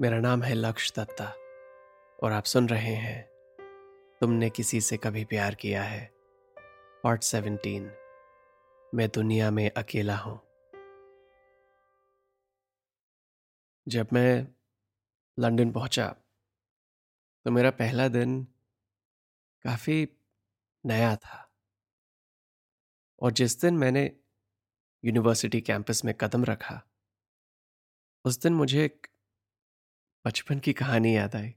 मेरा नाम है लक्ष्य दत्ता और आप सुन रहे हैं, तुमने किसी से कभी प्यार किया है? पार्ट सेवनटीन, मैं दुनिया में अकेला हूँ। जब मैं लंदन पहुँचा तो मेरा पहला दिन काफ़ी नया था। और जिस दिन मैंने यूनिवर्सिटी कैंपस में कदम रखा, उस दिन मुझे एक बचपन की कहानी याद आई।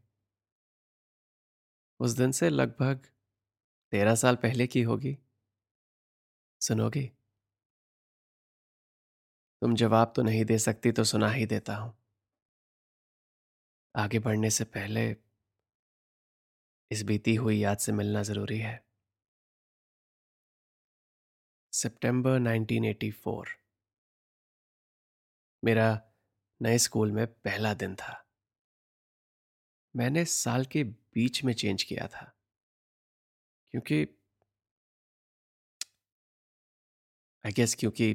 उस दिन से लगभग तेरह साल पहले की होगी। सुनोगी? तुम जवाब तो नहीं दे सकती तो सुना ही देता हूँ। आगे बढ़ने से पहले इस बीती हुई याद से मिलना ज़रूरी है। सितंबर 1984 मेरा नए स्कूल में पहला दिन था। मैंने साल के बीच में चेंज किया था। क्योंकि आई गेस क्योंकि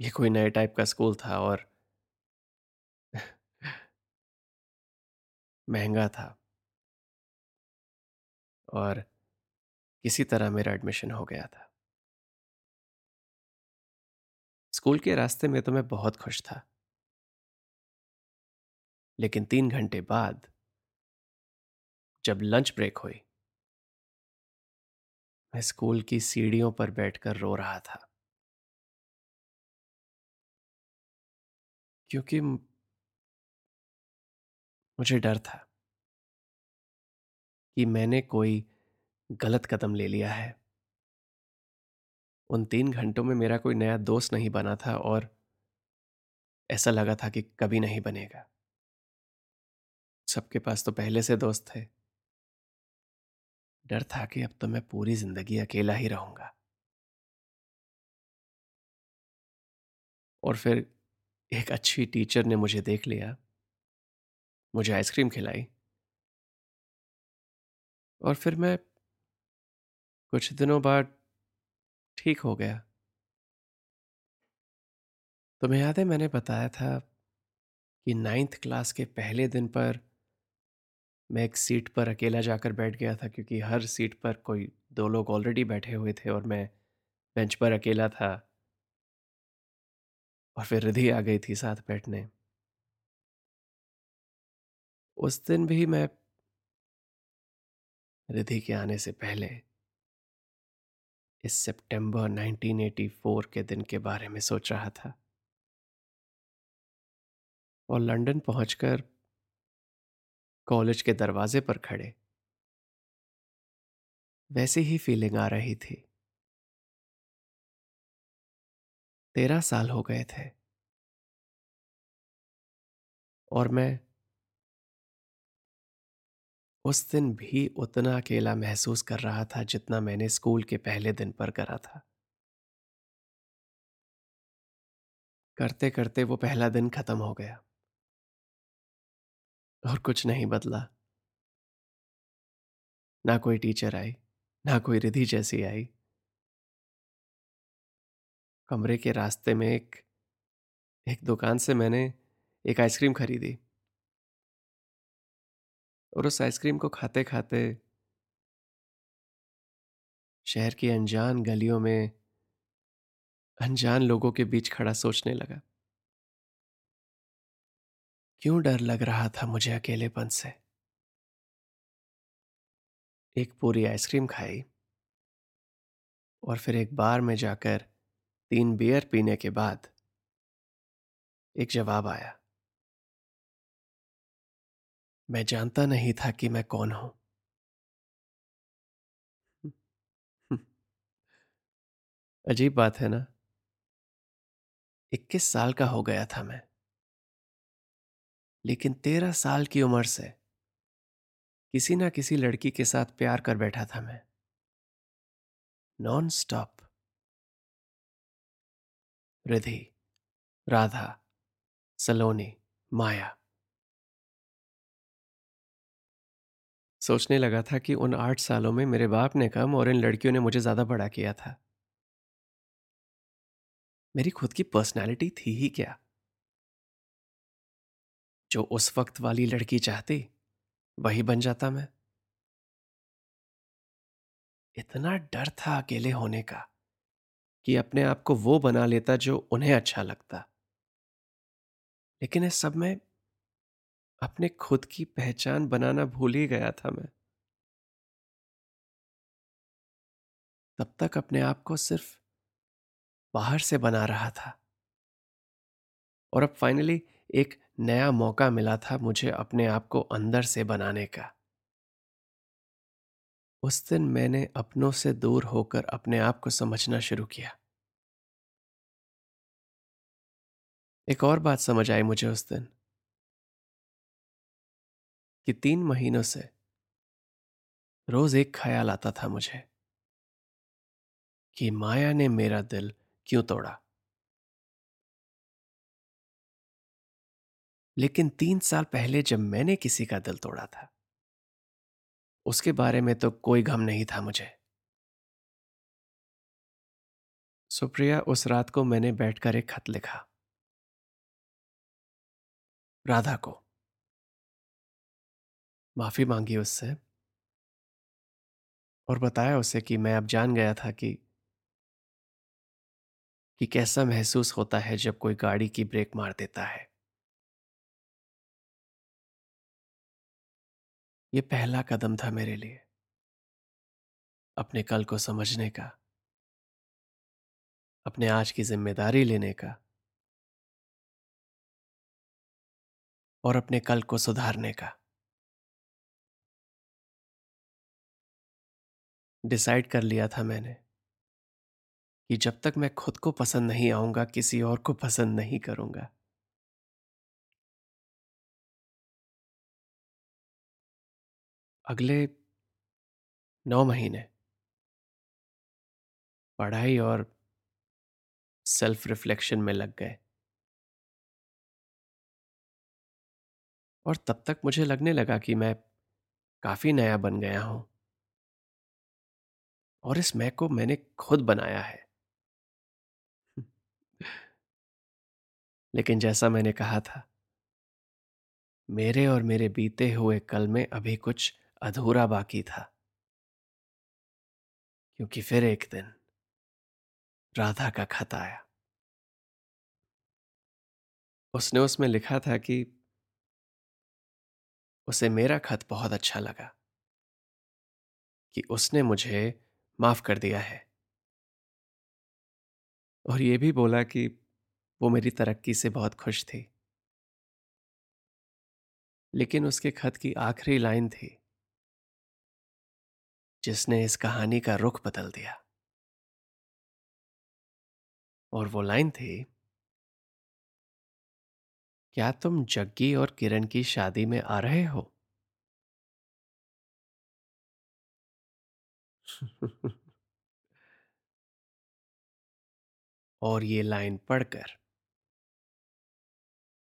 ये कोई नए टाइप का स्कूल था और महँगा था। और किसी तरह मेरा एडमिशन हो गया था। स्कूल के रास्ते में तो मैं बहुत खुश था। लेकिन तीन घंटे बाद जब लंच ब्रेक हुई, मैं स्कूल की सीढ़ियों पर बैठकर रो रहा था। क्योंकि मुझे डर था कि मैंने कोई गलत कदम ले लिया है। उन तीन घंटों में मेरा कोई नया दोस्त नहीं बना था और ऐसा लगा था कि कभी नहीं बनेगा। सबके पास तो पहले से दोस्त थे। डर था कि अब तो मैं पूरी ज़िंदगी अकेला ही रहूँगा। और फिर एक अच्छी टीचर ने मुझे देख लिया। मुझे आइसक्रीम खिलाई। और फिर मैं कुछ दिनों बाद ठीक हो गया। तुम्हें याद है मैंने बताया था कि नाइन्थ क्लास के पहले दिन पर मैं एक सीट पर अकेला जाकर बैठ गया था क्योंकि हर सीट पर कोई, दो लोग ऑलरेडी बैठे हुए थे और मैं बेंच पर अकेला था। और फिर रिधि आ गई थी साथ बैठने। उस दिन भी मैं रिधि के आने से पहले इस सितंबर 1984 के दिन के बारे में सोच रहा था। और लंदन पहुंचकर कॉलेज के दरवाजे पर खड़े। वैसी ही फीलिंग आ रही थी। तेरह साल हो गए थे। और मैं उस दिन भी उतना अकेला महसूस कर रहा था जितना मैंने स्कूल के पहले दिन पर करा था। करते करते वो पहला दिन खत्म हो गया। और कुछ नहीं बदला। ना कोई टीचर आई, ना कोई रिधि जैसी आई। कमरे के रास्ते में एक एक दुकान से मैंने एक आइसक्रीम खरीदी। और उस आइसक्रीम को खाते खाते शहर की अनजान गलियों में, अनजान लोगों के बीच खड़ा सोचने लगा। क्यों डर लग रहा था मुझे अकेलेपन से? एक पूरी आइसक्रीम खाई और फिर एक बार में जाकर तीन बियर पीने के बाद एक जवाब आया। मैं जानता नहीं था कि मैं कौन हूँ। अजीब बात है ना? इक्कीस साल का हो गया था मैं। लेकिन तेरह साल की उम्र से किसी ना किसी लड़की के साथ प्यार कर बैठा था मैं। Non stop Riddhi, Radha, Saloni, Maya. सोचने लगा था कि उन आठ सालों में मेरे बाप ने कम और इन लड़कियों ने मुझे ज़्यादा बड़ा किया था। मेरी खुद की पर्सनालिटी थी ही क्या? जो उस वक्त वाली लड़की चाहती, वही बन जाता मैं। इतना डर था अकेले होने का कि अपने आप को वो बना लेता जो उन्हें अच्छा लगता। लेकिन इस सब में अपने खुद की पहचान बनाना भूल ही गया था मैं। तब तक अपने आप को सिर्फ़ बाहर से बना रहा था। और अब फाइनली एक नया मौका मिला था मुझे अपने आप को अंदर से बनाने का। उस दिन मैंने अपनों से दूर होकर अपने आप को समझना शुरू किया। एक और बात समझ आई मुझे उस दिन। कि तीन महीनों से रोज एक ख्याल आता था मुझे कि माया ने मेरा दिल क्यों तोड़ा? लेकिन तीन साल पहले जब मैंने किसी का दिल तोड़ा था, उसके बारे में तो कोई गम नहीं था मुझे। सुप्रिया, उस रात को मैंने बैठकर एक खत लिखा। राधा को। माफ़ी मांगी उससे और बताया उसे कि मैं अब जान गया था कि कि कैसा महसूस होता है जब कोई गाड़ी की ब्रेक मार देता है। यह पहला कदम था मेरे लिए, अपने कल को समझने का, अपने आज की ज़िम्मेदारी लेने का, और अपने कल को सुधारने का। डिसाइड कर लिया था मैंने कि जब तक मैं खुद को पसंद नहीं आऊँगा, किसी और को पसंद नहीं करूँगा अगले नौ महीने। पढ़ाई और सेल्फ रिफ्लेक्शन में लग गए। और तब तक मुझे लगने लगा कि मैं काफ़ी नया बन गया हूँ। और इस मैं को मैंने खुद बनाया है। लेकिन जैसा मैंने कहा था, मेरे और मेरे बीते हुए कल में अभी कुछ अधूरा बाकी था। क्योंकि फिर एक दिन राधा का खत आया। उसने उसमें लिखा था कि उसे मेरा खत बहुत अच्छा लगा। कि उसने मुझे माफ़ कर दिया है। और यह भी बोला कि वो मेरी तरक्की से बहुत खुश थी। लेकिन उसके खत की आखिरी लाइन थी। जिसने इस कहानी का रुख बदल दिया। और वो लाइन थी, क्या तुम जग्गी और किरण की शादी में आ रहे हो? और ये लाइन पढ़कर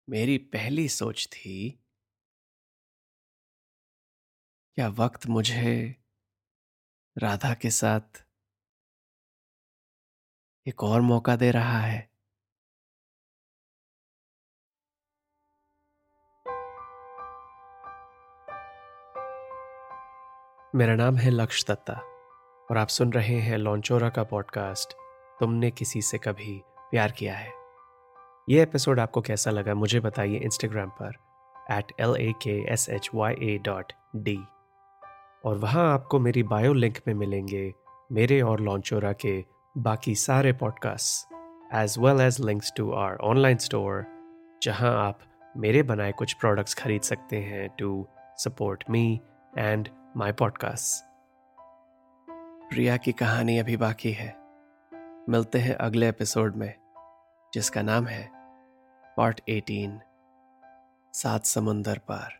मेरी पहली सोच थी, क्या वक्त मुझे राधा के साथ एक और मौका दे रहा है। मेरा नाम है लक्ष दत्ता और आप सुन रहे हैं लॉन्चोरा का पॉडकास्ट। तुमने किसी से कभी प्यार किया है? ये एपिसोड आपको कैसा लगा मुझे बताइए इंस्टाग्राम पर at L A K S H Y A dot D और वहाँ आपको मेरी बायो लिंक में मिलेंगे मेरे और लॉन्चोरा के बाकी सारे podcast as well as links to our online store जहाँ आप मेरे बनाए कुछ प्रोडक्ट्स खरीद सकते हैं to support me and my podcast Priya की कहानी अभी बाकी है। मिलते हैं अगले एपिसोड में, जिसका नाम है पार्ट 18 सात समुंदर पार।